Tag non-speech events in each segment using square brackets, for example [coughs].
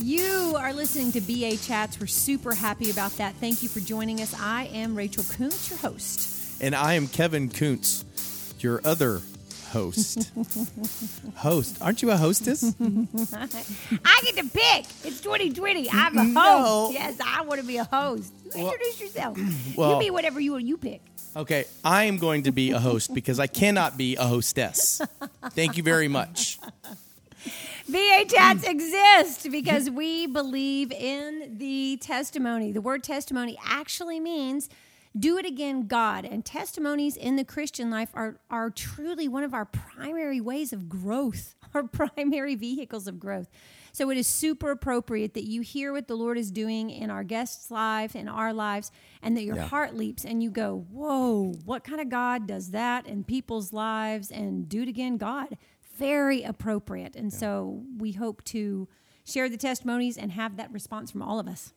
You are listening to BA Chats. We're super happy about that. Thank you for joining us. I am Rachel Kuntz, your host. And I am Kevin Kuntz, your other host. [laughs] host. Aren't you a hostess? [laughs] I get to pick. It's 2020. I'm a host. No. Yes, I want to be a host. Introduce yourself. [clears throat] well- you be whatever you you pick. Okay, I am going to be a host because I cannot be a hostess. [laughs] Thank you very much. BA chats mm. exist because we believe in the testimony. The word testimony actually means do it again, God. And testimonies in the Christian life are, are truly one of our primary ways of growth, [laughs] our primary vehicles of growth. So it is super appropriate that you hear what the Lord is doing in our guests' life, in our lives, and that your Yeah. heart leaps and you go, Whoa, what kind of God does that in people's lives? And do it again, God very appropriate. And so we hope to share the testimonies and have that response from all of us.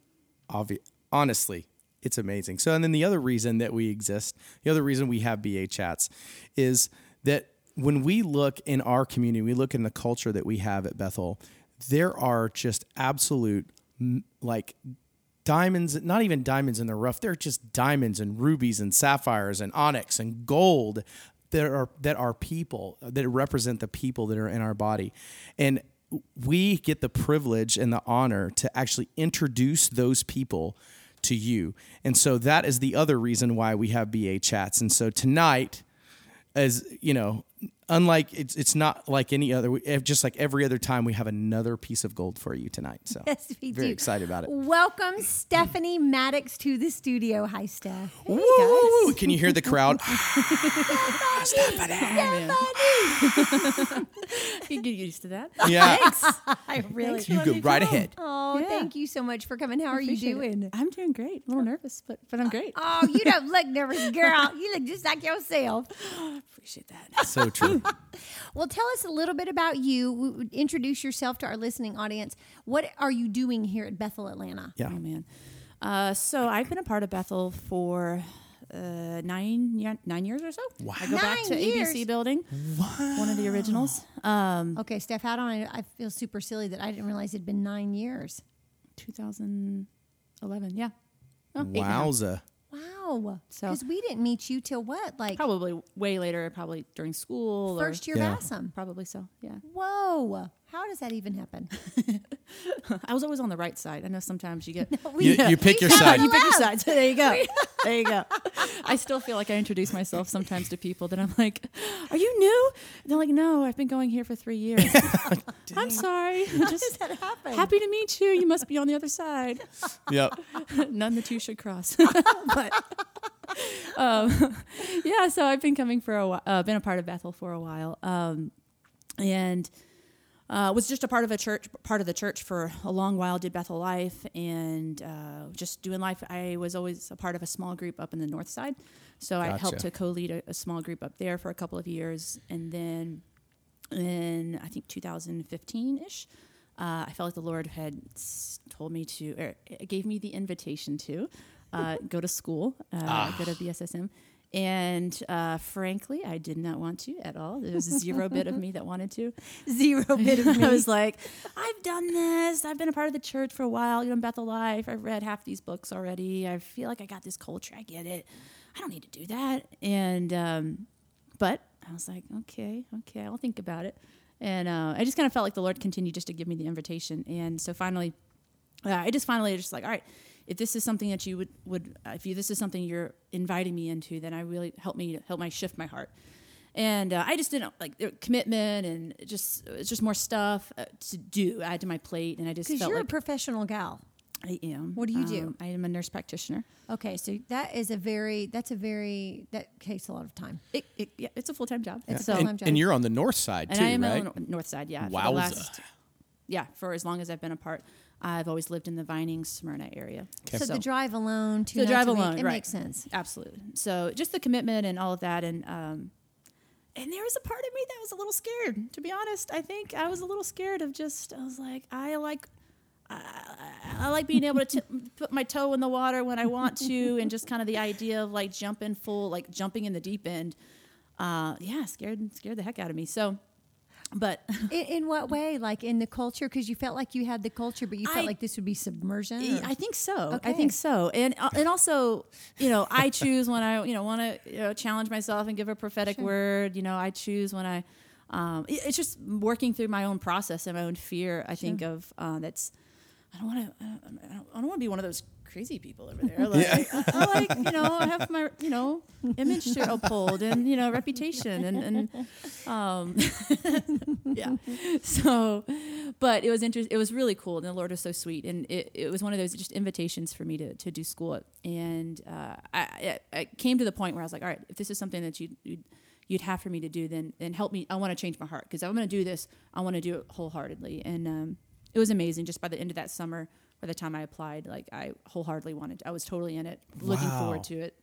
Obvi- honestly, it's amazing. So, and then the other reason that we exist, the other reason we have BA chats is that when we look in our community, we look in the culture that we have at Bethel, there are just absolute like diamonds, not even diamonds in the rough, they're just diamonds and rubies and sapphires and onyx and gold that are that are people that represent the people that are in our body. And we get the privilege and the honor to actually introduce those people to you. And so that is the other reason why we have BA chats. And so tonight as you know, unlike it's it's not like any other just like every other time we have another piece of gold for you tonight. So [laughs] Yes, we very do. excited about it. Welcome Stephanie Maddox to the studio. Hi, Steph. Woo! Can you hear the crowd? [laughs] [laughs] Stephanie. You can get used to that. yeah. I really. You go right ahead. Oh, Yeah. thank you so much for coming. How are you Appreciate it. doing? I'm doing great. A little nervous, but but I'm great. Oh, you don't look nervous, girl. You look just like yourself. [gasps] Appreciate that. So true. [laughs] Well, tell us a little bit about you. W- w- Introduce yourself to our listening audience. What are you doing here at Bethel Atlanta? Yeah. Oh man. Uh, so I've been a part of Bethel for uh, nine nine years or so. Wow. I go back to years? ABC building. One of the originals. Um, Okay, Steph, how do I? I feel super silly that I didn't realize it'd been nine years. 2011. Yeah. Oh, eight and a half. Wowza. Wow. So- Because we didn't meet you till what? Like Probably way later. Probably during school. or- first year Yeah. Bassam. Probably so. Yeah. Whoa. How does that even happen? [laughs] I was always on the right side. I know sometimes you get. [laughs] You, you pick your side. you pick your left. side. So there you go. [laughs] there you go. I still feel like I introduce myself sometimes to people that I'm like, "Are you new?" And they're like, "No, I've been going here for three years." [laughs] I'm sorry. Just that happen? happy to meet you. You must be on the other side. [laughs] Yep. [laughs] None the two should cross. but um, yeah, so I've been coming for a while. Uh, been a part of Bethel for a while, um, and uh, was just a part of a church, part of the church for a long while. Did Bethel life and uh, just doing life. I was always a part of a small group up in the north side, so I helped to co-lead a, a small group up there for a couple of years, and then in I think 2015 ish. Uh, I felt like the Lord had told me to, or gave me the invitation to uh, go to school, uh, go to BSSM. And uh, frankly, I did not want to at all. There was zero bit of me that wanted to. [laughs] Zero bit of me. I was like, I've done this. I've been a part of the church for a while. You know, Bethel Life. I've read half these books already. I feel like I got this culture. I get it. I don't need to do that. And um, but I was like, okay, okay, I'll think about it. And uh, I just kind of felt like the Lord continued just to give me the invitation. And so finally, uh, I just finally just like, all right, if this is something that you would would uh, if you this is something you're inviting me into, then I really help me help my shift my heart. And uh, I just didn't like there- commitment and just it's just more stuff uh, to do add to my plate, and I just Because felt you're like a professional gal. I am. What do you do? Um, I am a nurse practitioner. Okay, so that is a very that's a very that takes a lot of time. It, it, yeah, it's a full time job. It's a full-time And, job. and you're on the north side and too, I am right? on the north side. Yeah, for the Wowza. last yeah for as long as I've been a part. I've always lived in the Vining, Smyrna area. Okay. So, the drive alone, two the nights drive a week, alone, it right. makes sense. Absolutely. So just the commitment and all of that, and um, and there was a part of me that was a little scared. To be honest, I think I was a little scared of just. I was like, I like. I, I like being able to t- [laughs] put my toe in the water when I want to, and just kind of the idea of like jumping full, like jumping in the deep end. Uh, yeah, scared scared the heck out of me. So but [laughs] In, in what way? Like in the culture? Because you felt like you had the culture, but you felt I- like this would be submersion. or- I think so. I think so. And uh, and also, you know, I choose when I you know want to you know, challenge myself and give a prophetic word. You know, I choose when I. Um, it- it's just working through my own process and my own fear. I think of uh, that's. I don't want to. I don't, I don't want to be one of those crazy people over there. [laughs] Like, I, I like you know, I have my you know image to uphold and you know reputation and and um, [laughs] yeah. So, but it was interesting. It was really cool, and the Lord was so sweet, and it, it was one of those just invitations for me to, to do school. And uh, I, I I came to the point where I was like, all right, if this is something that you you'd, you'd have for me to do, then then help me. I want to change my heart because I'm going to do this. I want to do it wholeheartedly, and um, it was amazing. Just by the end of that summer, by the time I applied, like I wholeheartedly wanted. I was totally in it, looking Wow. forward to it.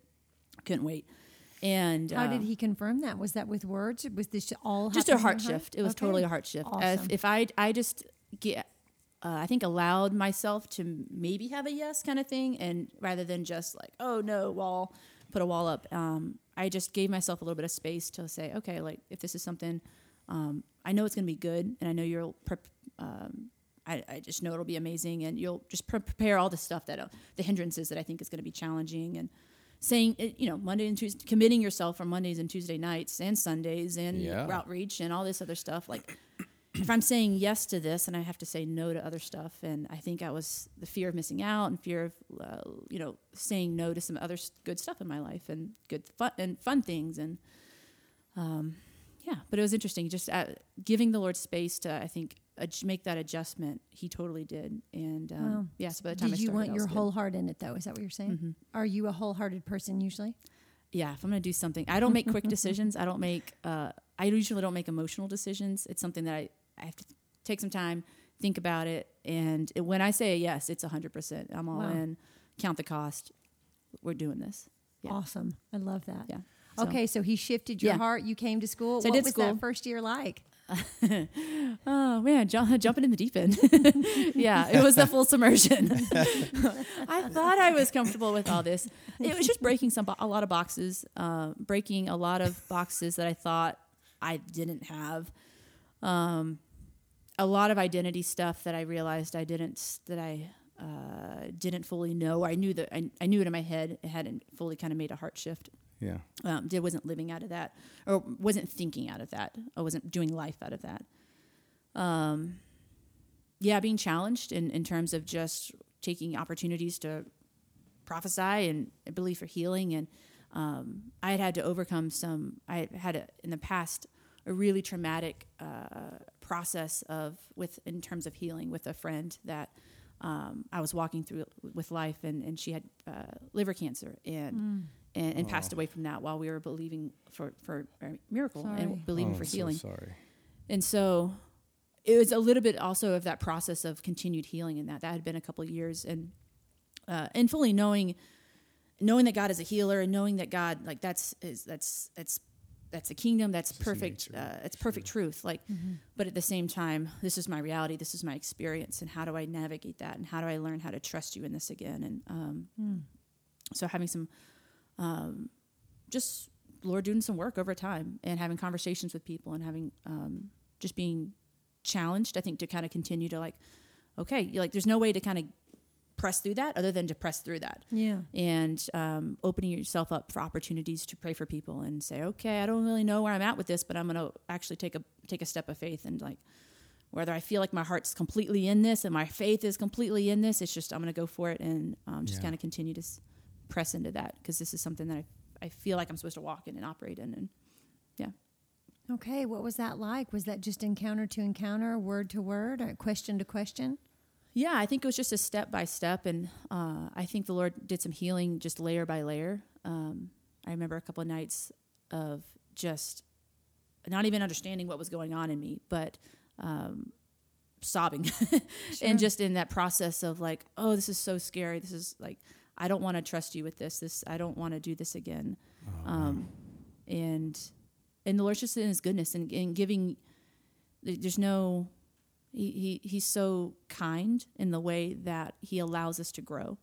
Couldn't wait. And How uh, did he confirm that? Was that with words? Was this all just a happening heart shift. It was Okay. totally a heart shift. If, Awesome. if I I just get, uh, I think allowed myself to maybe have a yes kind of thing, and rather than just like oh no wall, put a wall up. Um, I just gave myself a little bit of space to say okay, like if this is something, um, I know it's going to be good, and I know you'll. Prep, um, I, I just know it'll be amazing, and you'll just pre- prepare all the stuff that uh, the hindrances that I think is going to be challenging, and saying uh, you know Monday and Tuesday, committing yourself for Mondays and Tuesday nights and Sundays and Yeah. outreach and all this other stuff. Like [clears throat] if I'm saying yes to this and I have to say no to other stuff, and I think I was the fear of missing out and fear of uh, you know saying no to some other good stuff in my life and good fun and fun things and um, yeah. But it was interesting, just uh, giving the Lord space to I think make that adjustment. He totally did, and um, Wow. yeah. So by the time Did I you started, want your whole heart in it, though? Is that what you're saying? Mhm. Are you a wholehearted person usually? yeah if i'm going to do something i don't make quick [laughs] decisions i don't make uh, i usually don't make emotional decisions it's something that i, I have to take some time think about it and it- when i say yes it's 100% i'm all Wow. in count the cost we're doing this Yeah. Awesome. I love that. yeah So- Okay, so he shifted your Yeah. heart. You came to school. So what was school. that first year like? [laughs] oh man jump, [laughs] jumping in the deep end. [laughs] Yeah it was the full submersion. I thought i was comfortable with all this. It was just breaking some bo- a lot of boxes uh, breaking a lot of boxes that i thought i didn't have. Um, a lot of identity stuff that i realized i didn't that i uh, didn't fully know. I knew that I, I knew it in my head. It hadn't fully kind of made a heart shift Yeah. um, did wasn't living out of that or wasn't thinking out of that or wasn't doing life out of that. Um, yeah being challenged in, in terms of just taking opportunities to prophesy and believe for healing. And um, i had had to overcome some i had a, in the past a really traumatic uh, process of with in terms of healing with a friend that um, I was walking through with life, and, and she had uh, liver cancer, and and, and passed away from that while we were believing for for a miracle Sorry. and believing Oh, for so healing. sorry. And so it was a little bit also of that process of continued healing in that. That had been a couple of years and uh, and fully knowing knowing that God is a healer and knowing that God like that's is that's that's that's the kingdom that's It's perfect nature, uh, it's perfect truth like but at the same time this is my reality this is my experience and how do i navigate that and how do i learn how to trust you in this again and um, so having some um, just lord doing some work over time and having conversations with people and having um, just being challenged i think to kind of continue to like okay like there's no way to kind of press through that other than to press through that Yeah. and um, opening yourself up for opportunities to pray for people and say, okay, I don't really know where I'm at with this, but I'm going to actually take a take a step of faith and like whether I feel like my heart's completely in this and my faith is completely in this, it's just I'm going to go for it and um, just Yeah. kind of continue to s- press into that because this is something that I, I feel like I'm supposed to walk in and operate in and yeah. Okay, what was that like? Was that just encounter to encounter, word to word, or question to question? Yeah, I think it was just a step by step, and uh, I think the Lord did some healing just layer by layer. Um, I remember a couple of nights of just not even understanding what was going on in me, but um, sobbing, [laughs] and just in that process of like, oh, this is so scary. This is like, I don't want to trust you with this. This, I don't want to do this again. Um, and and the Lord's just in His goodness and, and giving. There's no he, he he's so kind in the way that he allows us to grow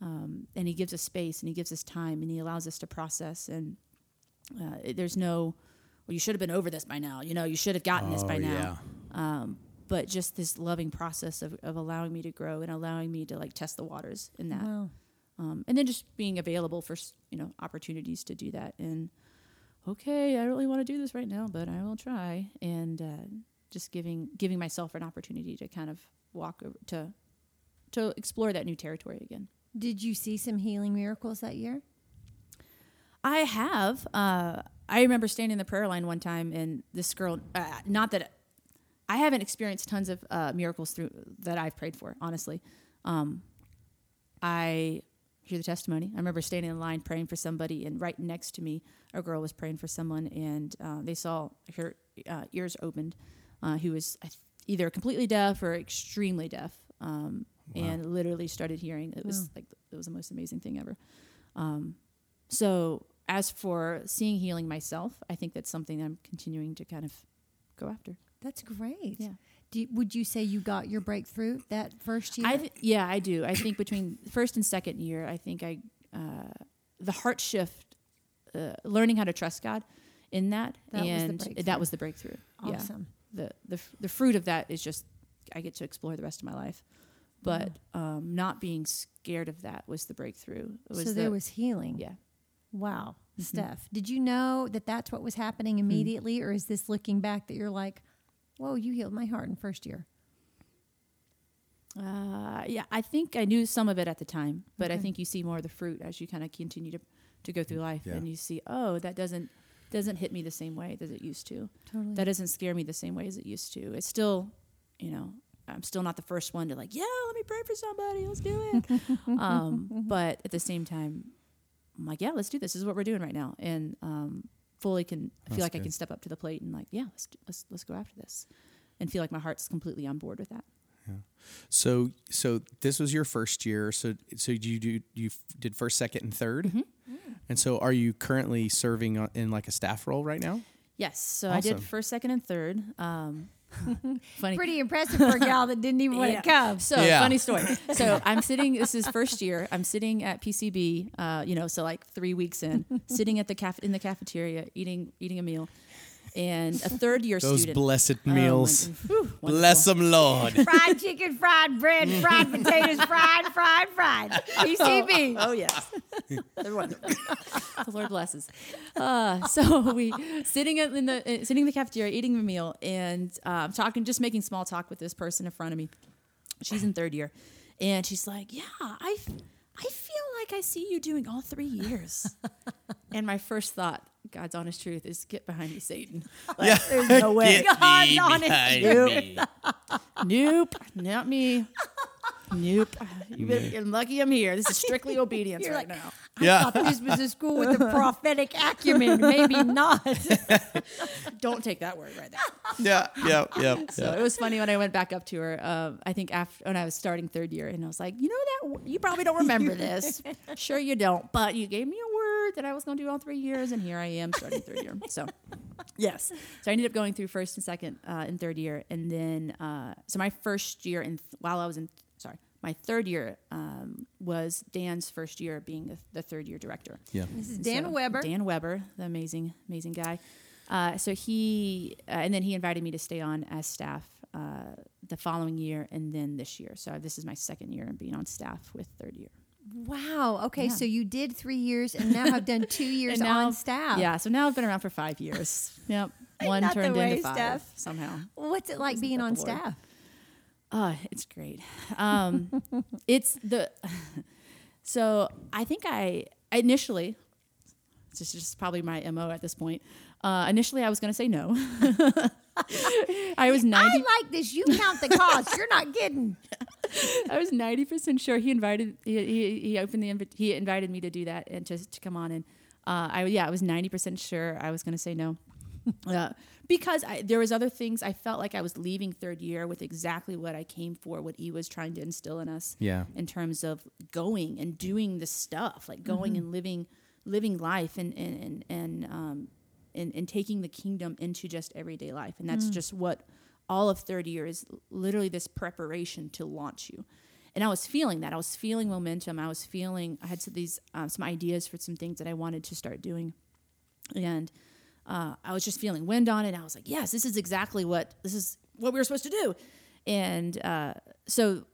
um, and he gives us space and he gives us time and he allows us to process and uh, there's no well, you should have been over this by now. You know, you should have gotten this Oh, by now. yeah. Um, but just this loving process of, of allowing me to grow and allowing me to like test the waters in that. Wow. Um, and then just being available for, you know, opportunities to do that. And okay, I don't really want to do this right now, but I will try. And uh, just giving, giving myself an opportunity to kind of walk over to, to explore that new territory again. Did you see some healing miracles that year? I have. Uh, I remember standing in the prayer line one time, and this girl. Uh, not that I haven't experienced tons of uh, miracles through that I've prayed for. Honestly, um, I hear the testimony. I remember standing in line praying for somebody, and right next to me, a girl was praying for someone, and uh, they saw her uh, ears opened, uh, who was either completely deaf or extremely deaf, um, and literally started hearing. It was like it was the most amazing thing ever. Um, so as for seeing healing myself, I think that's something I'm continuing to kind of go after. That's great. Yeah. Do would you say you got your breakthrough that first year? I th- yeah, I do. I think between [coughs] first and second year, I think I uh, the heart shift, uh, learning how to trust God in that, That and breakthrough. that was the breakthrough. Yeah. awesome. The the f- the fruit of that is just I get to explore the rest of my life, but um, not being scared of that was the breakthrough. It was So the, there was healing. yeah. Wow. Mm-hmm. Steph, did you know that that's what was happening Hmm. immediately, or is this looking back that you're like, whoa, you healed my heart in first year? Uh, yeah, I think I knew some of it at the time, but I think you see more of the fruit as you kind of continue to, to go through life, Yeah. and you see, oh, that doesn't doesn't hit me the same way as it used to. Totally. That doesn't scare me the same way as it used to. It's still, you know, I'm still not the first one to like, yeah, let me pray for somebody, let's do it. [laughs] um, but at the same time, I'm like, yeah, let's do this. This is what we're doing right now, and um, fully can I feel That's like I can step up to the plate and like, yeah, let's let's let's go after this, and feel like my heart's completely on board with that. Yeah. So so this was your first year. So so you do you did first, second, and 3rd Mm-hmm. And so are you currently serving in like a staff role right now? Yes. So I did first, second, and third. Um, [laughs] funny. Pretty impressive for a gal that didn't even want Yeah. to come. So Yeah. funny story. [laughs] So I'm sitting. This is first year. I'm sitting at PCB. Uh, you know, so like three weeks in, sitting at the caf- in the cafeteria, eating eating a meal, and a third year student. Those student. blessed Oh, meals. wonderful. Whew. Bless them, Lord. [laughs] fried chicken, fried bread, fried potatoes, fried, fried, fried. PCB. Oh yes, [laughs] they're wonderful. the Lord blesses. Uh, so [laughs] we sitting in the uh, sitting in the cafeteria eating a meal and um, talking, just making small talk with this person in front of me. She's in third year, and she's like, "Yeah, I, f- I feel like I see you doing all three years." and my first thought, God's honest truth, is get behind me, Satan. [laughs] Like, Yeah. there's no [laughs] way. Get God's honest truth. [laughs] nope, not me. Nope. You better, you're lucky I'm here. This is strictly obedience right like, now. I Yeah. thought this was a school with a prophetic acumen. Maybe not. Don't take that word right there. Yeah, yeah, yeah. So yeah. it was funny when I went back up to her. Um, I think after when I was starting third year, and I was like, you know that you probably don't remember this. sure you don't, but you gave me a word that I was going to do all three years, and here I am starting third year. So yes, so I ended up going through first and second uh, and third year, and then uh, so my first year in while I was in sorry. My third year um, was Dan's first year being the, the third year director. Yeah. This is Dan so- Weber. Dan Weber, the amazing, amazing guy. Uh, so he, uh, and then he invited me to stay on as staff uh, the following year and then this year. So this is my second year of being on staff with third year. Wow. Okay, Yeah. so you did three years and now have done two [laughs] years now- on staff. Yeah, so now I've been around for five years. Yep. [laughs] One the turned way, into five Steph? somehow. What's it like Isn't being on staff? Oh, it's great. Um, [laughs] it's the so I think I initially it's just, just probably my mo at this point. Uh, initially, I was going to say no. I was ninety. I like this. You count the cost. You're not kidding. I was ninety percent sure he invited he, he, he opened the invi- he invited me to do that and to to come on and uh, I yeah I was ninety percent sure I was going to say no. Uh, because I, there was other things I felt like I was leaving third year with exactly what I came for, what he was trying to instill in us Yeah. in terms of going and doing the stuff, like going and living living life and and and and, um, and and taking the kingdom into just everyday life, and that's just what all of third year is literally this preparation to launch you. And I was feeling that. I was feeling momentum. I was feeling. I had some, these um, some ideas for some things that I wanted to start doing, and uh, I was just feeling wind on it. And I was like, yes, this is exactly what this is what we were supposed to do. And uh, so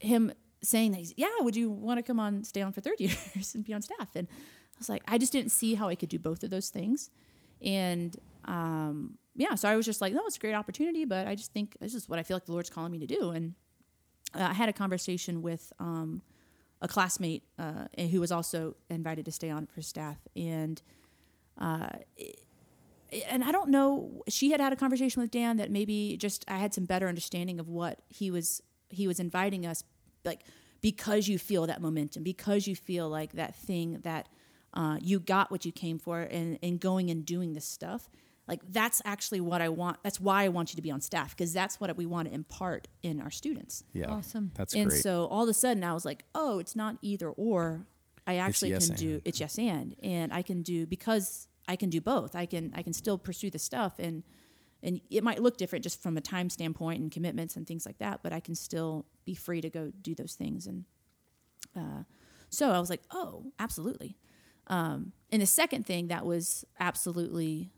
him saying that, he's, yeah, would you want to come on, stay on for third [laughs] years and be on staff? And I was like, I just didn't see how I could do both of those things. And um, yeah, so I was just like, no, it's a great opportunity, but I just think this is what I feel like the Lord's calling me to do. And uh, I had a conversation with um, a classmate uh, who was also invited to stay on for staff, and uh, and I don't know. She had had a conversation with Dan that maybe just I had some better understanding of what he was he was inviting us like because you feel that momentum, because you feel like that thing that uh, you got what you came for, and and going and doing this stuff like that's actually what I want. That's why I want you to be on staff because that's what we want to impart in our students. Yeah. Awesome. That's great. and great. so all of a sudden I was like, oh, it's not either or. I actually yes can do it's yes and, and I can do because I can do both. I can I can still pursue the stuff and and it might look different just from a time standpoint and commitments and things like that, but I can still be free to go do those things. And uh, so I was like, oh, absolutely. Um, and the second thing that was absolutely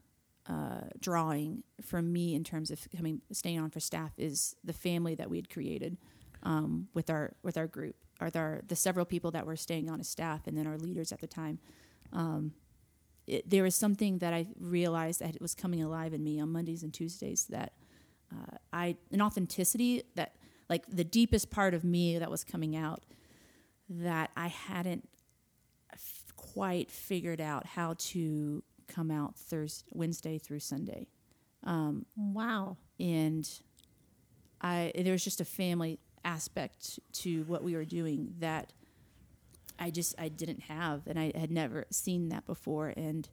uh, drawing from me in terms of coming staying on for staff is the family that we had created um, with our with our group, our, the several people that were staying on as staff, and then our leaders at the time. Um, it, there was something that I realized that was coming alive in me on Mondays and Tuesdays that uh, I an authenticity that like the deepest part of me that was coming out that I hadn't quite figured out how to come out Thursday, Wednesday through Sunday, Wow. and I there was just a family aspect to what we were doing that I just I didn't have, and I had never seen that before, and.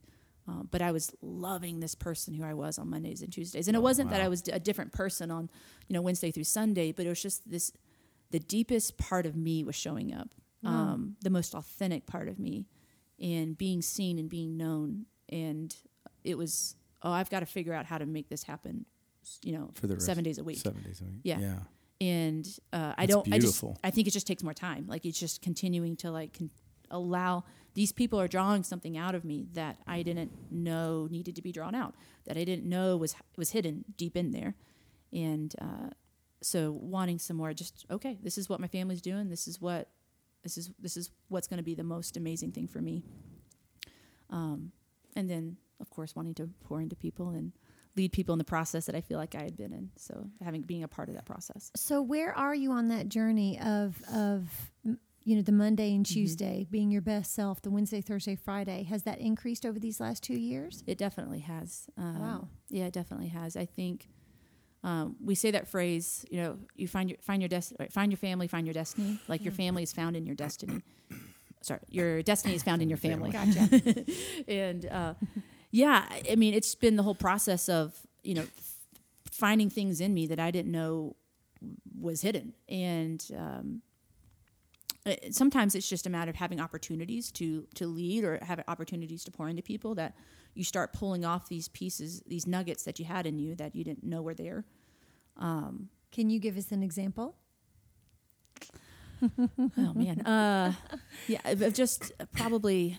Um, but I was loving this person who I was on Mondays and Tuesdays, and it wasn't that I was a different person on, you know, Wednesday through Sunday, but it was just this, the deepest part of me was showing up, um, the most authentic part of me, and being seen and being known, and it was, oh, I've got to figure out how to make this happen, you know, For the rest- seven days a week, Seven days a week. Yeah. Yeah. and uh, I don't. I just. beautiful. I think it just takes more time. Like it's just continuing to like con- allow these people are drawing something out of me that I didn't know needed to be drawn out. That I didn't know was was hidden deep in there, and uh, so wanting some more. Just okay. This is what my family's doing. This is what. This is this is what's going to be the most amazing thing for me. Um, and then of course wanting to pour into people and lead people in the process that I feel like I had been in. So having being a part of that process. So where are you on that journey of of you know the Monday Mm-hmm. and Tuesday being your best self, the Wednesday, Thursday, Friday? Has that increased over these last two years? It definitely has. Um, Wow. Yeah, it definitely has. I think um, we say that phrase. You know, you find your find your des- find your family, find your destiny. Like your family is found in your destiny. [coughs] Sorry, your destiny is found in your family. Gotcha. [laughs] and uh, yeah, I- I mean, it's been the whole process of you know finding things in me that I didn't know was hidden, and um, it- sometimes it's just a matter of having opportunities to to lead or have opportunities to pour into people that you start pulling off these pieces, these nuggets that you had in you that you didn't know were there. Can you give us an example? [laughs] Oh man, uh, yeah, just probably.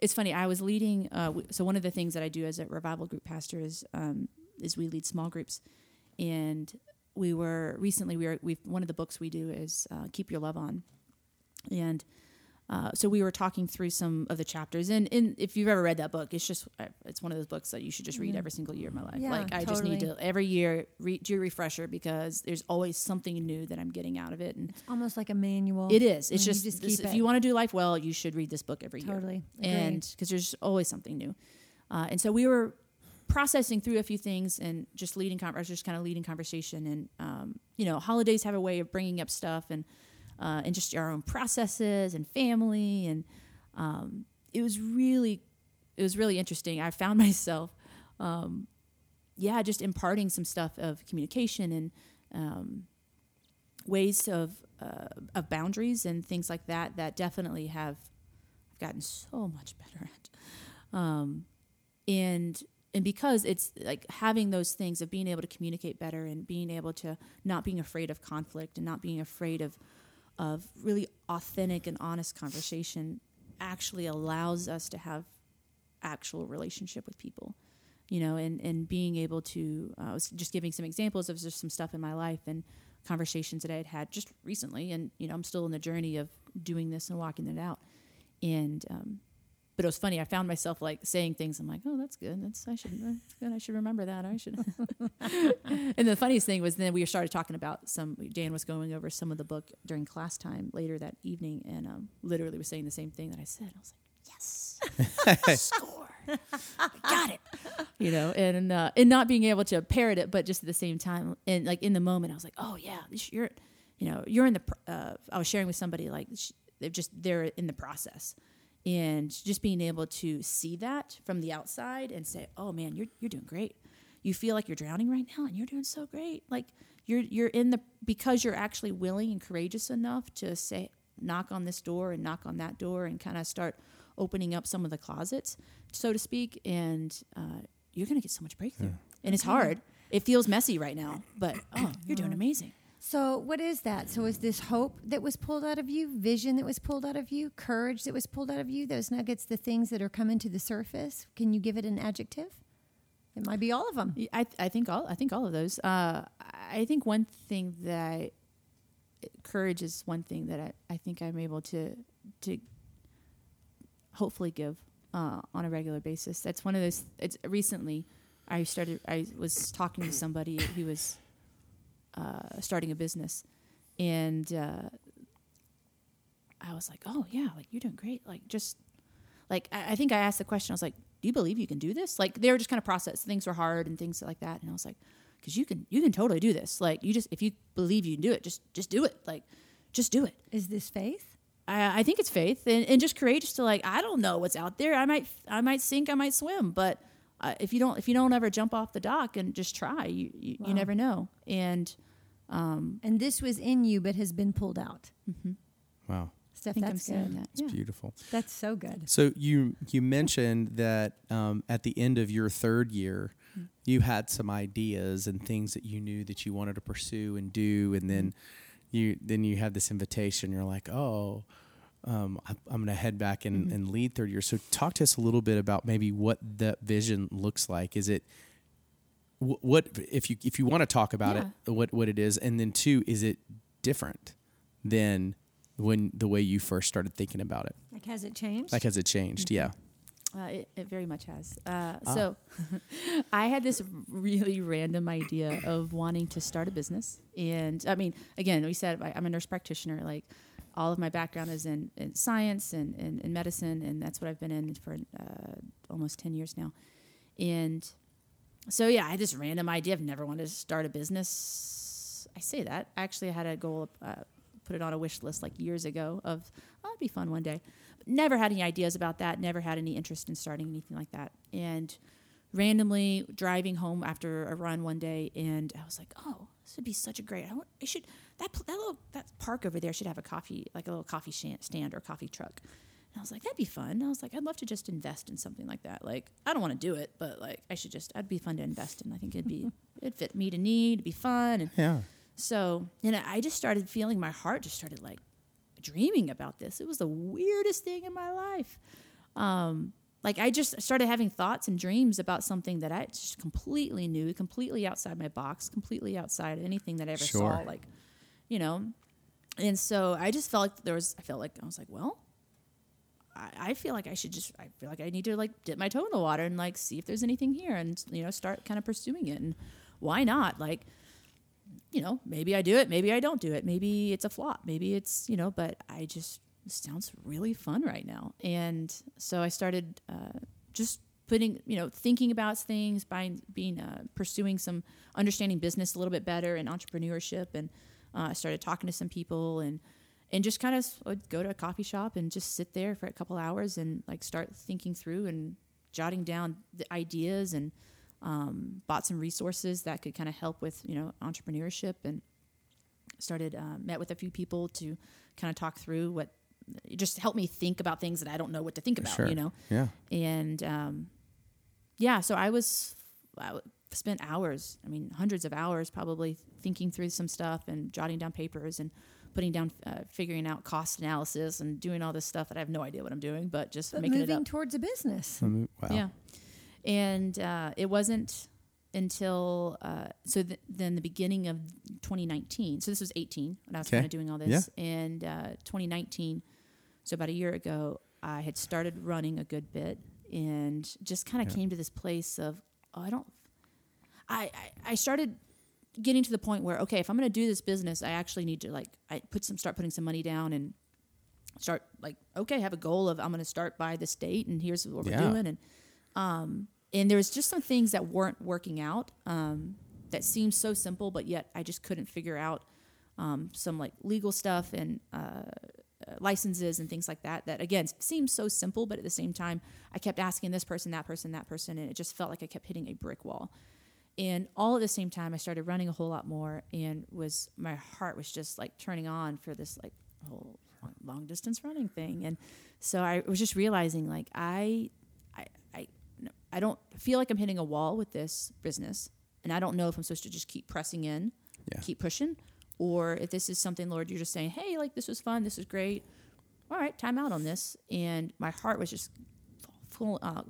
It's funny. I was leading. Uh, so one of the things that I do as a revival group pastor is um, is we lead small groups, and we were recently we were we one of the books we do is uh, keep your love on, and uh, so we were talking through some of the chapters. And, and if you've ever read that book, it's just uh, it's one of those books that you should just read every single year of my life. Yeah, like I just need to every year re- do a refresher because there's always something new that I'm getting out of it, and it's Almost like a manual. it is. It's just, just this- keep if you want to do life well, you should read this book every year. Totally. And because there's always something new. Uh, and so we were processing through a few things and just leading, con- just kind of leading conversation. And, um, you know, holidays have a way of bringing up stuff and, uh, and just our own processes and family. And um, it was really, it was really interesting. I found [laughs] myself, um, yeah, just imparting some stuff of communication and, um, ways of uh, of boundaries and things like that that definitely have gotten so much better at. Um, and and because it's like having those things of being able to communicate better and being able to not being afraid of conflict and not being afraid of of really authentic and honest conversation actually allows us to have actual relationship with people you know and and being able to uh, i was just giving some examples of just some stuff in my life and conversations that i had had just recently and you know i'm still in the journey of doing this and walking it out. And um, but it was funny. I found myself like saying things. I'm like, oh, that's good. That's I should that's good. I should remember that. I should. [laughs] and the funniest thing was then we started talking about some. Dan was going over some of the book during class time later that evening, and um, literally was saying the same thing that I said. I was like, yes, [laughs] score, got it. You know, and uh, and not being able to parrot it, but just at the same time, and like in the moment, I was like, oh yeah, you're, you know, you're in the. pr- Uh, I was sharing with somebody like sh- they're just they're in the process and just being able to see that from the outside and say, "Oh man, you're you're doing great. You feel like you're drowning right now, and you're doing so great. Like you're you're in the because you're actually willing and courageous enough to say, knock on this door and knock on that door, and kind of start opening up some of the closets, so to speak, and uh, you're gonna get so much breakthrough. And it's hard. It feels messy right now, but oh, you're doing amazing. So, what is that? So, is this hope that was pulled out of you, vision that was pulled out of you, courage that was pulled out of you, those nuggets, the things that are coming to the surface? Can you give it an adjective? It might be all of them. I, I think all I think all of those. Uh, I think one thing that courage is one thing that I, I think I'm able to to hopefully give uh, on a regular basis. That's one of those. It's recently I started. I was talking to somebody who was uh, starting a business, and uh, I was like, "Oh yeah, like you're doing great. Like just like I, I think I asked the question. I was like, "Do you believe you can do this?" Like they were just kind of process things were hard and things like that, and I was like, "Cause you can you can totally do this. Like you just if you believe you can do it, just just do it. Like just do it." Is this faith? I, I think it's faith and, and just courageous to like I don't know what's out there. I might I might sink. I might swim, but uh, if you don't if you don't ever jump off the dock and just try, you you, Wow. you never know. And um, And this was in you, but has been pulled out. Wow. Steph, think I'm that's good. that. It's Yeah. beautiful. That's so good. So you you mentioned that um, at the end of your third year, you had some ideas and things that you knew that you wanted to pursue and do, and then you then you had this invitation. You're like, oh, um, I- I'm going to head back and, and lead third year. So talk to us a little bit about maybe what that vision looks like. Is it what if you if you want to talk about it, what what it is, and then two, is it different than when the way you first started thinking about it? Like, has it changed? Like, has it changed? Yeah. Uh, it, it very much has. Uh, So, [laughs] I had this really random idea of wanting to start a business, and I mean, again, we said I, I'm a nurse practitioner. Like, all of my background is in, in science and in, in medicine, and that's what I've been in for uh, almost ten years now. And so, yeah, I had this random idea. I've never wanted to start a business. I say that. Actually, I had a goal, uh, put it on a wish list like years ago of, oh, it'd be fun one day. Never had any ideas about that. Never had any interest in starting anything like that. And randomly driving home after a run one day, and I was like, oh, this would be such a great. I, I should that that little that park over there should have a coffee like a little coffee stand or coffee truck. And I was like, that'd be fun. And I was like, I'd love to just invest in something like that. Like, I don't want to do it, but like, I should just, I'd be fun to invest in. I think it'd be, [laughs] it'd fit me to need, it'd be fun. And Yeah. so, and I just started feeling my heart just started like dreaming about this. It was the weirdest thing in my life. Um, like I just started having thoughts and dreams about something that I just completely knew, completely outside my box, completely outside anything that I ever saw. Like, you know, and so I just felt like there was. I felt like I was like, well, I, I feel like I should just. I feel like I need to like dip my toe in the water and like see if there's anything here, and you know, start kind of pursuing it. And why not? Like, you know, maybe I do it, maybe I don't do it, maybe it's a flop, maybe it's you know, but I just sounds really fun right now, and so I started uh, just putting you know thinking about things, buying, being uh, pursuing some understanding business a little bit better and entrepreneurship, and uh, I started talking to some people and and just kind of would go to a coffee shop and just sit there for a couple hours and like start thinking through and jotting down the ideas and um, bought some resources that could kind of help with you know entrepreneurship and started uh, met with a few people to kind of talk through what it just helped me think about things that I don't know what to think about Sure. you know Yeah. and um, yeah so I was I spent hours I mean hundreds of hours probably thinking through some stuff and jotting down papers and putting down, uh, figuring out cost analysis and doing all this stuff that I have no idea what I'm doing, but just But making it moving up. towards a business. Wow. Yeah. And uh, it wasn't until uh, so th- then the beginning of 2019. So this was 18 when I was kind of doing all this, and uh, 2019. So about a year ago, I had started running a good bit, and just kind of Yeah. came to this place of oh, I don't. I, I started getting to the point where okay, if I'm going to do this business, I actually need to like I put some start putting some money down and start like okay, have a goal of I'm going to start by this date, and here's what we're doing, and um, and there was just some things that weren't working out um, that seemed so simple, but yet I just couldn't figure out um, some like legal stuff and uh, uh, licenses and things like that. That again seemed so simple, but at the same time, I kept asking this person, that person, that person, and it just felt like I kept hitting a brick wall. And all at the same time, I started running a whole lot more, and was my heart was just like turning on for this like whole long distance running thing. And so I was just realizing like I, I, I, I don't feel like I'm hitting a wall with this business, and I don't know if I'm supposed to just keep pressing in, Yeah. keep pushing, or if this is something, Lord, you're just saying, hey, like this was fun, this is great. All right, time out on this. And my heart was just full, uh,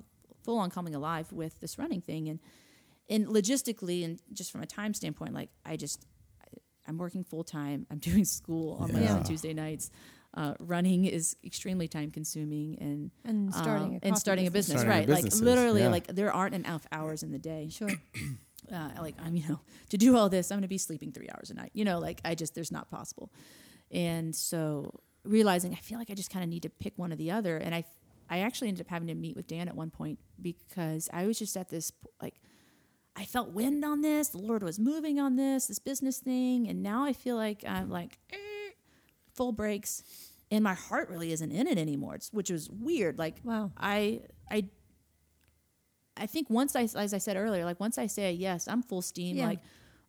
full on coming alive with this running thing, and and logistically and just from a time standpoint, like I just I- I'm working full time. I'm [laughs] doing school on Mondays Yeah. and Tuesday nights. Uh, running is extremely time consuming and And starting um, a and coffee starting a business, Starting a right? Like literally, yeah. like there aren't enough hours in the day. Sure. [clears throat] Uh, like I'm, you know, to do all this, I'm going to be sleeping three hours a night. You know, like I just there's not possible. And so realizing I feel like I just kind of need to pick one or the other, and I I actually ended up having to meet with Dan at one point because I was just at this like I felt wind on this. The Lord was moving on this, this business thing. And now I feel like I'm like eh, full brakes and my heart really isn't in it anymore, it's, which was weird. Like, Wow. I, I, I think once I, as I said earlier, like once I say yes, I'm full steam. Yeah. Like,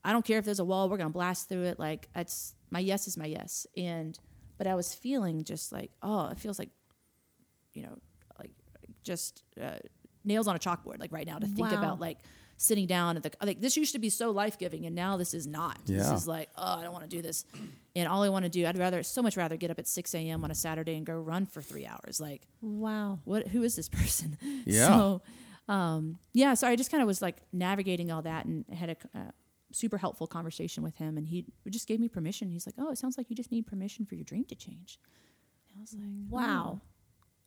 I don't care if there's a wall, we're going to blast through it. Like, it's my yes is my yes. And, but I was feeling just like, oh, it feels like, you know, like just uh, nails on a chalkboard, like right now to think Wow. about like sitting down at the like this used to be so life giving and now this is not. This is like, oh, I don't want to do this. And all I want to do, I'd rather so much rather get up at six AM on a Saturday and go run for three hours. Like, Wow. what who is this [laughs] person? Yeah. So um yeah, so I just kind of was like navigating all that and had a uh, super helpful conversation with him and he just gave me permission. He's like, "Oh, it sounds like you just need permission for your dream to change." And I was like, Wow. "Oh,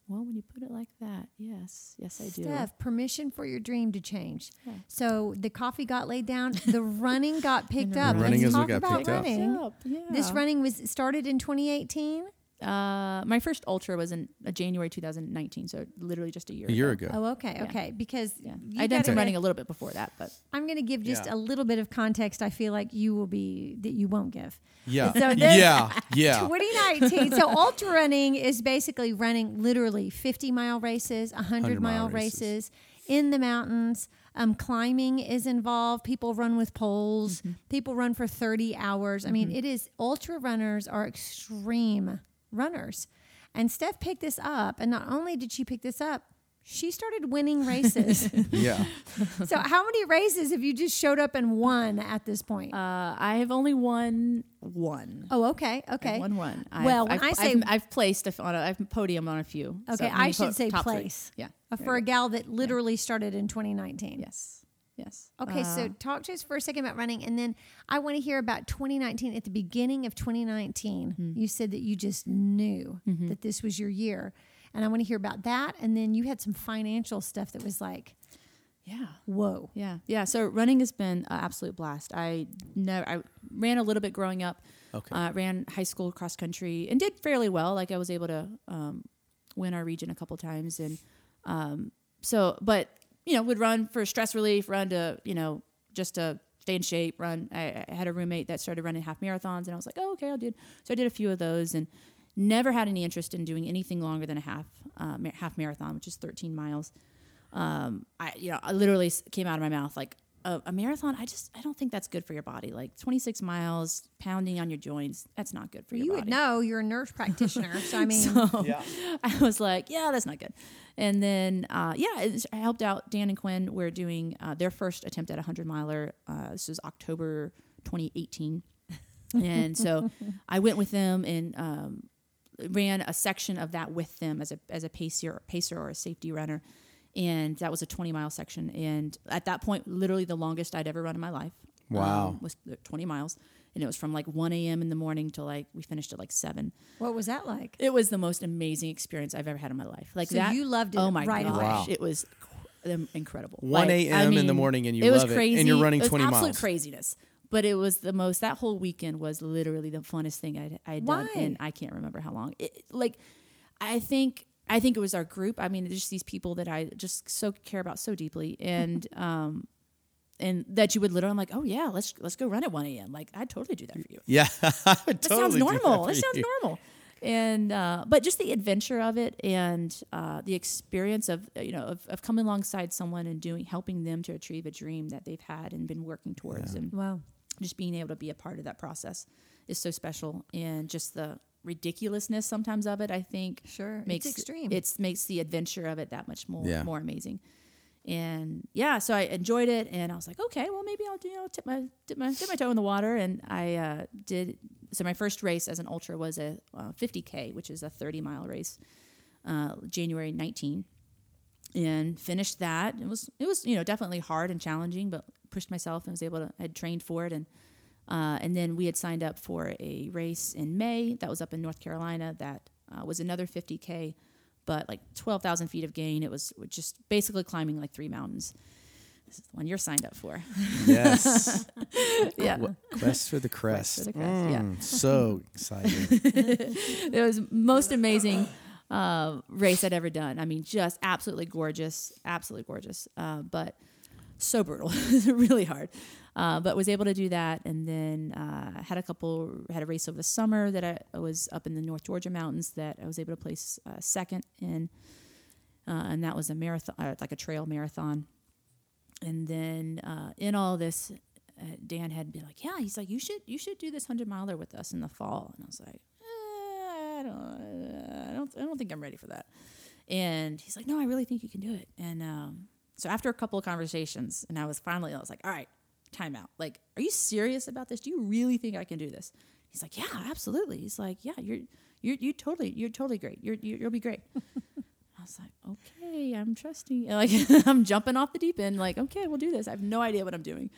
Well, when you put it like that, yes, yes, I do. Steph, permission for your dream to change. Yeah. So the coffee got laid down, the [laughs] running got picked up. running Let's is what talk got about picked up. running. Up, yeah. This running was started in 2018. Uh, my first ultra was in uh, January 2019, so literally just a year. A year ago. ago. Oh, okay, Yeah. okay. Because Yeah, I'd done some running a little bit before that, but I'm going to give just Yeah. a little bit of context. I feel like you will be that you won't give. Yeah. So [laughs] yeah. Yeah. [laughs] 2019. so ultra running is basically running literally 50 mile races, 100, 100 mile mile races. races. in the mountains. Um, climbing is involved. People run with poles. Mm-hmm. People run for 30 hours. I mean, it is ultra runners are extreme runners. And Steph picked this up, and not only did she pick this up, she started winning races. [laughs] Yeah. [laughs] so, how many races have you just showed up and won at this point? uh, I have only won one. oh, okay, okay. I've won one. I've- Well, when I've, I say- I've, I've placed a f- on a I've podium on a few. Okay, So, I should po- say top three. place. Yeah, Uh, for you a gal that literally started in 2019. yes, yes. Okay, so Uh, talk to us for a second about running, and then I want to hear about 2019. At the beginning of 2019, Hmm. you said that you just knew Mm-hmm. that this was your year, and I want to hear about that. And then you had some financial stuff that was like, yeah. whoa, Yeah, yeah. So running has been an absolute blast. I never I ran a little bit growing up. Okay. Uh, ran high school cross country and did fairly well. Like I was able to um, win our region a couple times, and um, so but you know would run for stress relief, run to you know just to stay in shape. Run. I, I had a roommate that started running half marathons, and I was like, oh okay, I'll do. It. So I did a few of those, and never had any interest in doing anything longer than a half uh, half marathon, which is 13 miles um, I you know I literally came out of my mouth like a, a marathon. I just I don't think that's good for your body. Like 26 miles pounding on your joints, that's not good for you your would know. You're a nurse practitioner, so I [laughs] mean, So Yeah. [laughs] I was like, yeah, that's not good. And then, uh, yeah, it's- I helped out Dan and Quinn. We're doing uh, their first attempt at a 100 miler. Uh, this was October 2018. and so [laughs] I went with them and um, ran a section of that with them as a as a pacer pacer or a safety runner, and that was a 20 mile section. And at that point, literally the longest I'd ever run in my life. Wow. um, was 20 miles, and it was from like 1 a.m. in the morning to like we finished at like seven. What was that like? It was the most amazing experience I've ever had in my life. Like So that, you loved it Oh my right gosh, away. Wow. it was incredible. 1 Like, a.m. I in the morning and you it was love it, and you're running it was 20 absolute miles. craziness. But it was the most. That whole weekend was literally the funnest thing I'd, I'd done, and I can't remember how long. It, like, I think I think it was our group. I mean, just these people that I just so care about so deeply, and um, and that you would literally, I'm like, oh yeah, let's let's go run at 1 a.m. Like I'd totally do that for you. Yeah, [laughs] I would That sounds totally do normal. for That, sounds you. normal. And uh, but just the adventure of it and uh, the experience of you know of, of coming alongside someone and doing helping them to achieve a dream that they've had and been working towards and Wow. just being able to be a part of that process is so special and just the ridiculousness sometimes of it I think Sure. It's makes extreme. It's makes the adventure of it that much more Yeah. more amazing. And yeah, so I enjoyed it, and I was like, okay, well maybe I'll do, you know tip my dip my dip my toe in the water, and I uh, did. So my first race as an ultra was a uh, 50k, which is a 30 mile race, uh, January 19, and finished that. It was it was you know definitely hard and challenging, but pushed myself and was able to. I had trained for it, and uh, and then we had signed up for a race in May that was up in North Carolina that uh, was another 50K, but like 12,000 feet of gain. It was just basically climbing like three mountains. This is the one you're signed up for. Yes. [laughs] yeah. Qu- Quest for the crest. for the crest, yeah. Mm, So excited. [laughs] It was most amazing uh, race I'd ever done. I mean, just absolutely gorgeous, absolutely gorgeous, uh, but so brutal, [laughs] really hard. Uh, but was able to do that, and then uh, had a couple had a race over the summer that I, was up in the North Georgia mountains that I was able to place uh, second in, uh, and that was a marathon, uh, like a trail marathon. And then uh, in all this, Dan had been like, "Yeah, he's like, you should you should do this hundred miler with us in the fall." And I was like, eh, "I don't, I don't, I don't think I'm ready for that." And he's like, "No, I really think you can do it." And um, so after a couple of conversations, and I was finally, I was like, "All right, time out. Like, are you serious about this? Do you really think I can do this?" He's like, "Yeah, absolutely." He's like, "Yeah, you're, you're, you totally, you're totally great. You're, you, you'll be great." [laughs] I was like, "Okay, I'm trusting." You. [laughs] Like, I'm jumping off the deep end. Like, okay, we'll do this. I have no idea what I'm doing,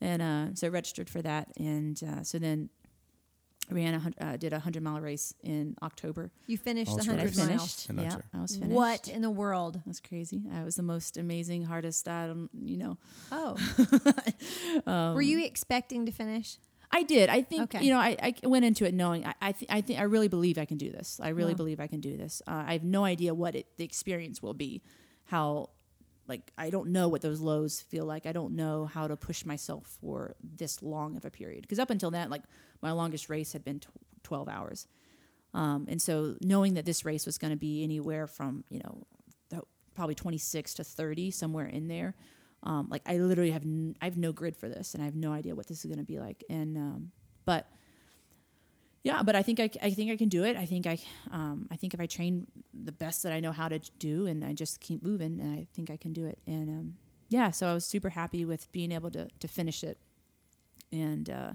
and uh, so I registered for that, and uh, so then ran a uh, did a hundred mile race in October. You finished the Ultra I hundred race. miles. finished. Yeah, ultra. I was finished. What in the world? That's crazy. I was the most amazing, hardest. I don't, you know. Oh, [laughs] Um, were you expecting to finish? I did. I think Okay. you know. I, I went into it knowing. I I, th- I think I really believe I can do this. I really Wow. believe I can do this. Uh, I have no idea what it, the experience will be. How, like, I don't know what those lows feel like. I don't know how to push myself for this long of a period. Because up until that, like, my longest race had been tw- twelve hours. Um, and so knowing that this race was going to be anywhere from you know the, probably 26 to 30 somewhere in there um, like i literally have n- i have no grid for this and i have no idea what this is going to be like and um, but yeah but i think I, I think i can do it i think i um, i think if i train the best that i know how to do and i just keep moving and i think i can do it and um, yeah so i was super happy with being able to to finish it and uh,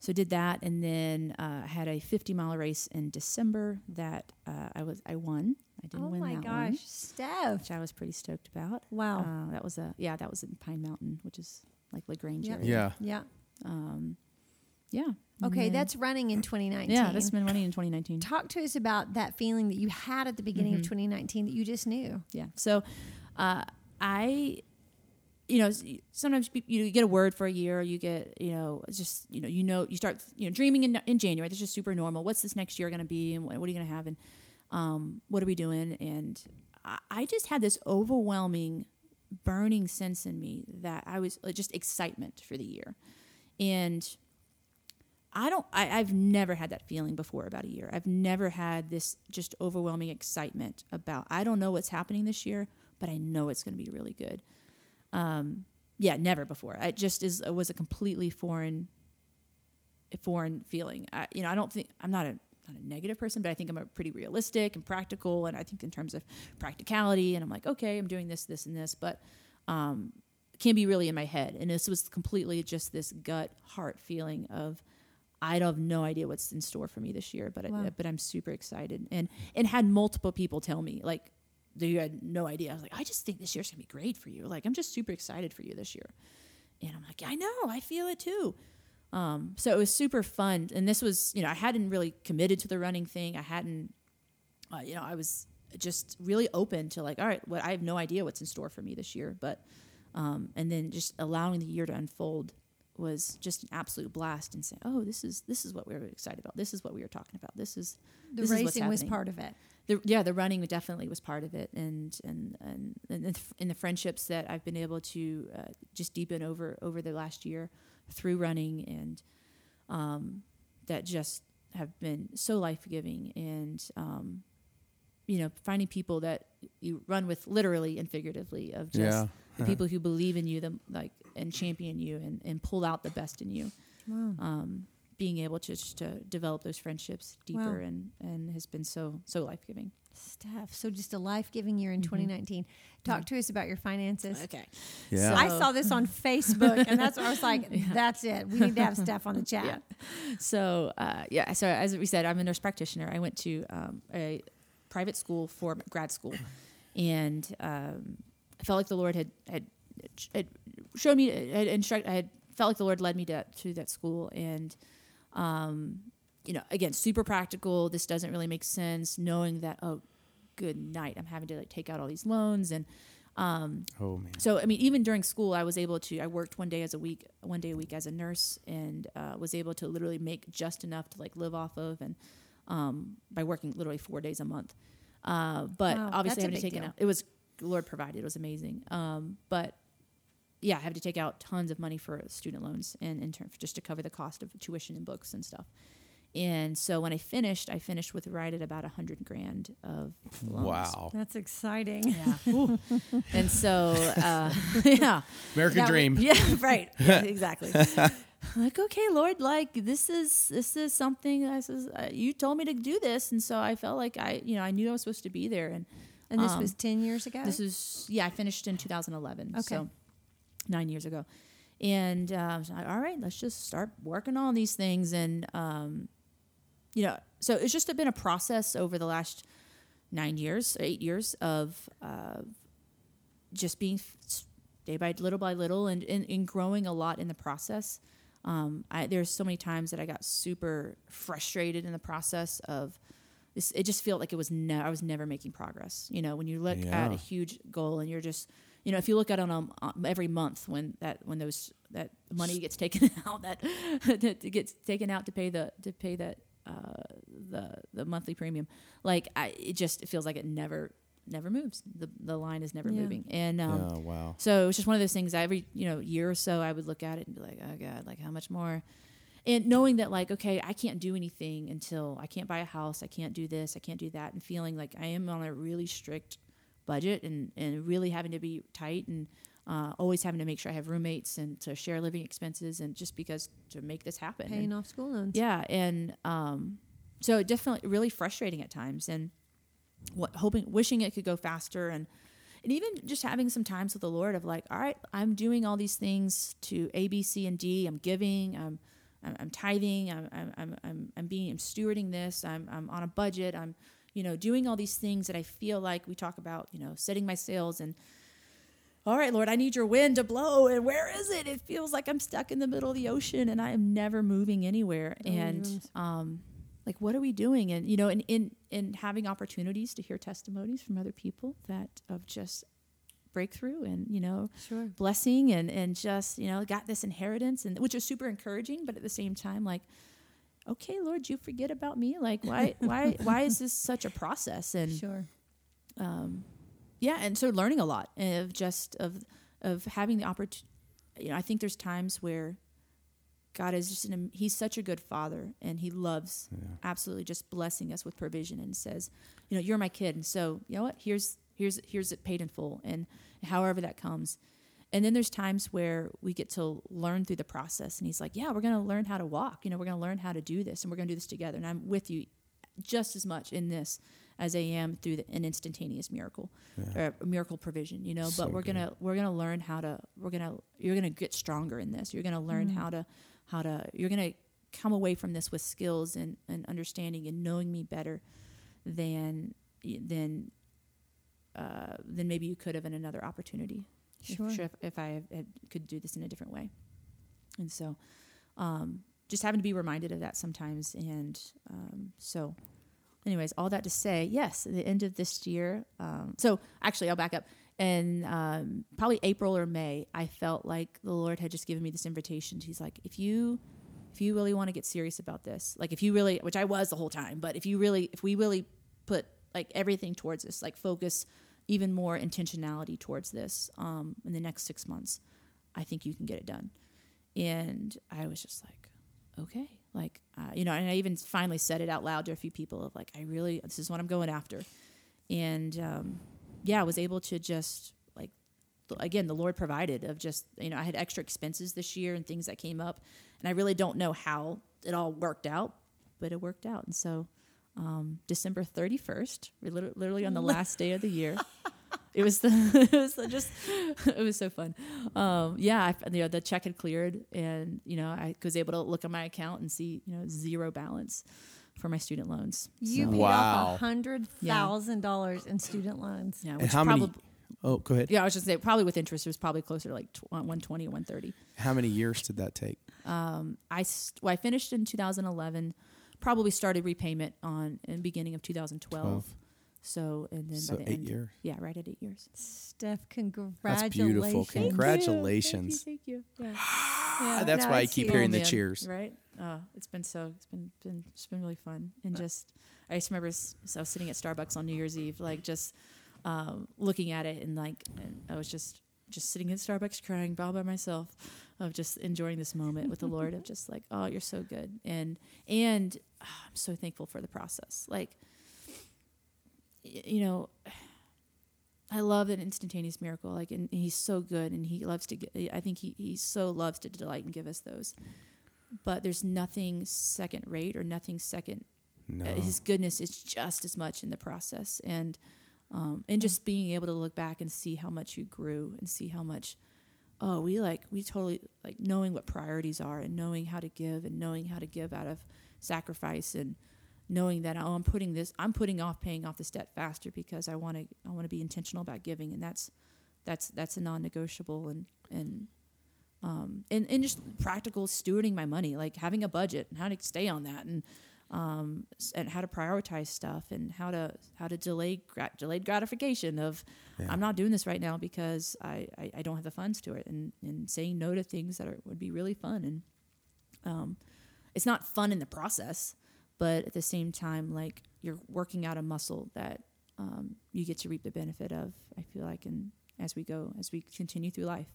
so did that and then uh, had a 50 mile race in december that uh, i was i won i didn't Oh win my that gosh, one Steph! which i was pretty stoked about Wow. uh, that was a yeah that was in pine mountain which is like lagrange Yep. area. Yeah. yeah. um yeah Okay, then- that's running in 2019. yeah that's been running in 2019 Talk to us about that feeling that you had at the beginning Mm-hmm. of 2019 that you just knew. Yeah. So, uh, I, you know, sometimes you get a word for a year. You get, you know, just you know, you know, you start, you know, dreaming in in January. That's just super normal. What's this next year going to be, and what, are you going to have, and um, what are we doing? And I, I just had this overwhelming, burning sense in me that I was uh, just excitement for the year, and. I don't. I, I've never had that feeling before about a year. I've never had this just overwhelming excitement about. I don't know what's happening this year, but I know it's going to be really good. Um, yeah, never before. It just is. It was a completely foreign, foreign feeling. I, you know, I don't think I'm not a not a negative person, but I think I'm a pretty realistic and practical, and I think in terms of practicality, and I'm like, okay, I'm doing this, this, and this, but um, can be really in my head. And this was completely just this gut heart feeling of I have no idea what's in store for me this year, but Wow. I, but I'm super excited and and had multiple people tell me like they had no idea. I was like, I just think this year's gonna be great for you. Like I'm just super excited for you this year, and I'm like, I know, I feel it too. Um, so it was super fun, and this was you know I hadn't really committed to the running thing. I hadn't, uh, you know, I was just really open to like, all right, what I have no idea what's in store for me this year, but um, and then just allowing the year to unfold was just an absolute blast and say, oh, this is this is what we were excited about. This is what we were talking about. This is The this is what's racing was part of it. the, yeah, the running definitely was part of it, and and and, and the- in the friendships that I've been able to uh, just deepen over over the last year through running, and um, that just have been so life giving, and um, you know, finding people that you run with literally and figuratively of just Yeah. the people who believe in you, them like and champion you, and and pull out the best in you Wow. um, being able to just to develop those friendships deeper Wow. and and has been so so life giving. Steph, so just a life giving year in Mm-hmm. 2019. Talk to us about your finances. Okay. Yeah. I saw this on Facebook, and that's where I was like, [laughs] "That's it. We need to have Steph on the [laughs] chat." So uh, yeah, so as we said, I'm a nurse practitioner. I went to um, a private school for grad school, and um, I felt like the Lord had had, had showed me, had instruct, I had felt like the Lord led me to to that school, and um, you know, again, super practical. This doesn't really make sense. Knowing that, oh, good night, I'm having to like take out all these loans and. Um, Oh man. so I mean, even during school, I was able to. I worked one day as a week, one day a week as a nurse, and uh, was able to literally make just enough to like live off of, and um, by working literally four days a month. Uh, but Wow, obviously, that's a having to take it out. It was Lord provided. It was amazing. Um, but yeah, I have to take out tons of money for student loans and in turn just to cover the cost of tuition and books and stuff. And so when I finished, I finished with right at about a hundred grand of loans. Wow. That's exciting. Yeah. [laughs] And so, uh, [laughs] yeah. American That dream. was- yeah, right. [laughs] Yeah, exactly. like, okay, Lord, like this is this is something. This is uh, you told me to do this, and so I felt like I, you know, I knew I was supposed to be there. And And this Um, was 10 years ago? this is yeah, I finished in 2011. Okay. So nine years ago. And so I, all right, let's just start working on these things. And um, you know, so it's just been a process over the last nine years, eight years of uh, just being day by little by little and, and, and growing a lot in the process. Um, I, there's so many times that I got super frustrated in the process of this. It just felt like it was ne- I was never making progress. You know, when you look at a huge goal and you're just, you know, if you look at it on um, every month when that when those that money gets taken [laughs] out that [laughs] that gets taken out to pay the to pay that uh, the the monthly premium, like I, it just it feels like it never never moves. The the line is never Yeah. moving, and um, oh wow. so it's just one of those things. Every you know year or so, I would look at it and be like, "Oh God, like how much more?" And knowing that, like, okay, I can't do anything until I can't buy a house, I can't do this, I can't do that, and feeling like I am on a really strict budget and and really having to be tight and uh, always having to make sure I have roommates and to share living expenses and just because to make this happen. Paying And- off school loans. yeah, and um, so it definitely really frustrating at times, and what hoping, wishing it could go faster, and and even just having some times with the Lord of like, all right, I'm doing all these things to A, B, C, and D. I'm giving, I'm I'm, I'm tithing, I'm I'm I'm I'm, I'm being, I'm stewarding this, I'm I'm on a budget, I'm you know doing all these things that I feel like we talk about, you know, setting my sails and all right, Lord, I need your wind to blow. And where is it? It feels like I'm stuck in the middle of the ocean and I am never moving anywhere. and yes. um, like, what are we doing? And you know, in in in having opportunities to hear testimonies from other people that of just breakthrough and you know Sure. blessing and and just you know got this inheritance and which is super encouraging but at the same time like okay lord you forget about me like why [laughs] why why is this such a process and Sure. um, yeah, and so learning a lot of just of of having the opportunity. You know, I think there's times where God is just an, he's such a good father, and he loves absolutely just blessing us with provision, and says, you know, you're my kid, and so you know what? Here's here's here's it paid in full, and however that comes. And then there's times where we get to learn through the process, and he's like, yeah, we're going to learn how to walk. You know, we're going to learn how to do this, and we're going to do this together, and I'm with you just as much in this as I am through the, an instantaneous miracle or a miracle provision, you know. So but we're good. gonna we're gonna learn how to we're gonna you're gonna get stronger in this. You're gonna learn how to how to you're gonna come away from this with skills and, and understanding and knowing me better than than uh, than maybe you could have in another opportunity. Sure. If, if I had, could do this in a different way. And so, um, just having to be reminded of that sometimes. And um, so, anyways, all that to say, yes, at the end of this year. Um, so, actually, I'll back up. And um, probably April or May, I felt like the Lord had just given me this invitation. He's like, if you if you really want to get serious about this, like if you really, which I was the whole time, but if you really, if we really put like everything towards this, like focus even more intentionality towards this um, in the next six months, I think you can get it done. And I was just like, okay, like uh, you know, and I even finally said it out loud to a few people of like, I really, this is what I'm going after, and um, yeah, I was able to just like, again, the Lord provided of just you know, I had extra expenses this year and things that came up, and I really don't know how it all worked out, but it worked out, and so. Um, December 31st, literally on the [laughs] last day of the year. it was the [laughs] it was just [laughs] it was so fun. Um, yeah, I, you know, the check had cleared, and you know I was able to look at my account and see you know zero balance for my student loans. You So- paid Wow. off a hundred thousand dollars in student loans. yeah, which how many? probably Oh, go ahead. yeah, I was just say probably with interest it was probably closer to like tw- 120 or 130. How many years did that take? Um, I st- well, I finished in 2011. Probably started repayment on in beginning of 2012. 12. So and then So by the eight end, years. yeah, right at eight years. Steph, beautiful. congratulations. Thank you. Congratulations. Thank you. Thank you. Yeah. Ah, Yeah, that's no, why I keep huge. hearing the man, cheers. Right? Oh, it's been so it's been been it's been really fun and just I just remember so I was sitting at Starbucks on New Year's Eve, like just um, looking at it and like and I was just just sitting at Starbucks crying all by myself of just enjoying this moment with the Lord of [laughs] just like oh you're so good and and ah, I'm so thankful for the process like y- you know I love an instantaneous miracle. Like, and he's so good, and he loves to. I think he he so loves to delight and give us those. But there's nothing second rate or nothing second. No. uh, His goodness is just as much in the process, and um, and just being able to look back and see how much you grew and see how much. Oh, we like we totally like knowing what priorities are and knowing how to give and knowing how to give out of sacrifice and knowing that oh I'm putting this I'm putting off paying off this debt faster because I want to I want to be intentional about giving. And that's that's that's a non-negotiable and and um and, and just practical stewarding my money like having a budget and how to stay on that. And um and how to prioritize stuff and how to how to delay grat- delayed gratification of Yeah. I'm not doing this right now because I, I, I don't have the funds to it and, and saying no to things that are, would be really fun and um it's not fun in the process but at the same time like you're working out a muscle that um, you get to reap the benefit of i feel like and as we go as we continue through life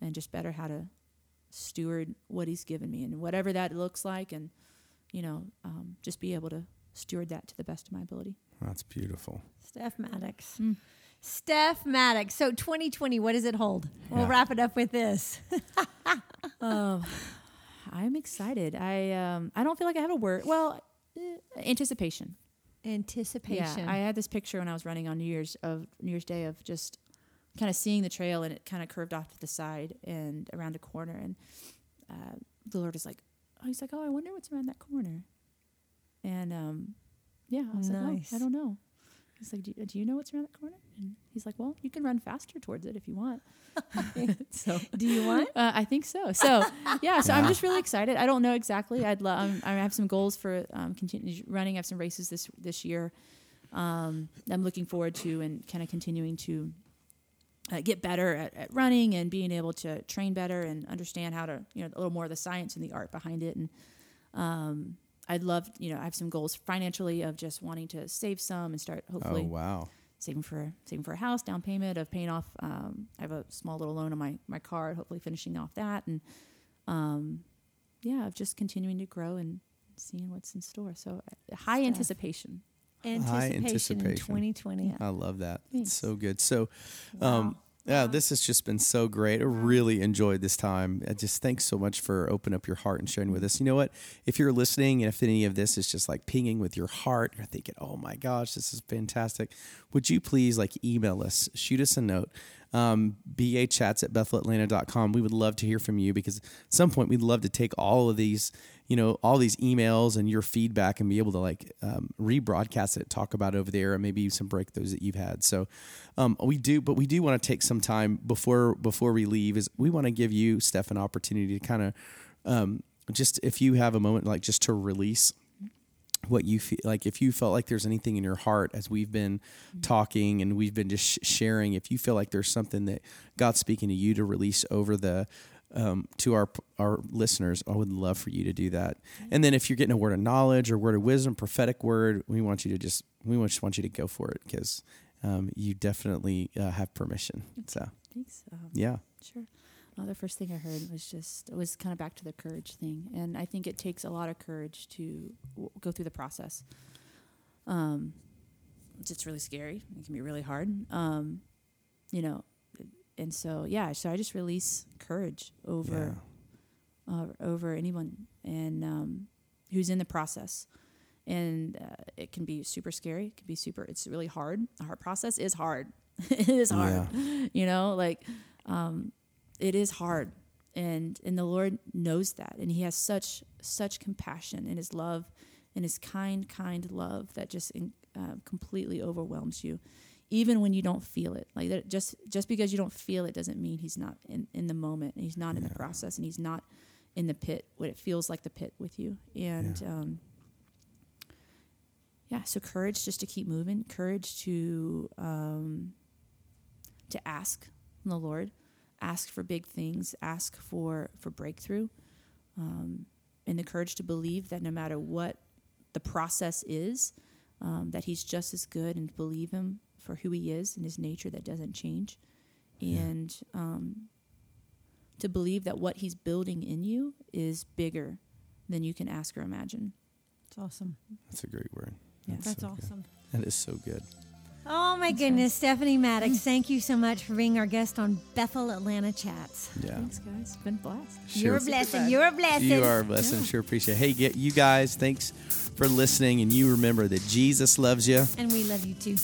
and just better how to steward what he's given me and whatever that looks like and you know um, just be able to steward that to the best of my ability That's beautiful. Steph Maddox. Mm. Steph Maddox. So 2020, what does it hold? We'll wrap it up with this. [laughs] um, i'm excited i um, i don't feel like i have a word well eh, anticipation Anticipation. Yeah, I had this picture when I was running on New Year's of New Year's Day of just kind of seeing the trail and it kind of curved off to the side and around a corner and uh, the Lord is like, oh, he's like, oh, I wonder what's around that corner, and um, yeah, I was Nice. like, oh, I don't know. He's like, do, do you know what's around that corner? And he's like, well, you can run faster towards it if you want. [laughs] [laughs] so Do you want? uh, I think so. So yeah, so I'm just really excited. I don't know exactly. I'd love. Um, I have some goals for um, continue running. I have some races this this year. Um, I'm looking forward to and kind of continuing to uh, get better at, at running and being able to train better and understand how to you know a little more of the science and the art behind it. And um, I'd love you know I have some goals financially of just wanting to save some and start hopefully Oh wow. saving for saving for a house, down payment of paying off. Um, I have a small little loan on my my car, hopefully finishing off that, and um, yeah, of just continuing to grow and seeing what's in store. So uh, high Stuff. anticipation. Anticipation, in anticipation. 2020. I love that. Thanks. It's so good. So, um, yeah, this has just been so great. I really enjoyed this time. I just thanks so much for opening up your heart and sharing with us. You know what? If you're listening and if any of this is just like pinging with your heart, you're thinking, oh my gosh, this is fantastic. Would you please like email us, shoot us a note, um, chats at bethelatlanta.com. We would love to hear from you because at some point we'd love to take all of these, you know, all these emails and your feedback and be able to like um, rebroadcast it, talk about it over there, and maybe some breakthroughs that you've had. So um, we do, but we do want to take some time before before we leave. Is we want to give you, Steph, an opportunity to kind of um, just if you have a moment, like just to release what you feel like if you felt like there's anything in your heart as we've been talking and we've been just sh- sharing if you feel like there's something that god's speaking to you to release over the um, to our our listeners i would love for you to do that. And then if you're getting a word of knowledge or word of wisdom prophetic word we want you to just we just want you to go for it because um, you definitely uh, have permission. So Thanks. Um, yeah. Sure. Uh, the first thing I heard was just it was kind of back to the courage thing, and I think it takes a lot of courage to w- go through the process. Um, it's really scary. It can be really hard. Um, you know, and so yeah, so I just release courage over uh, over anyone and um, who's in the process. And uh, it can be super scary. It can be super. It's really hard. The heart process is hard. [laughs] it is hard. You know, like um, it is hard, and and the Lord knows that, and He has such such compassion and His love, and His kind kind love that just in, uh, completely overwhelms you, even when you don't feel it. Like that, just just because you don't feel it doesn't mean He's not in in the moment, and He's not in the process, and He's not in the pit what it feels like the pit with you, and. Yeah. Um, yeah, so courage just to keep moving, courage to um, to ask the Lord, ask for big things, ask for for breakthrough, um, and the courage to believe that no matter what the process is, um, that He's just as good, and believe Him for who He is and His nature that doesn't change, and um, to believe that what He's building in you is bigger than you can ask or imagine. It's awesome. that's a great word Yeah. That's That's so good. awesome. that is so good Oh my goodness, Stephanie Maddox, mm. thank you so much for being our guest on Bethel Atlanta Chats. yeah Thanks, guys. It's been a blast. You're a blessing. You're a blessing. You are a blessing. Sure appreciate it. Hey, get you guys, thanks for listening. And you remember that Jesus loves you. And we love you too.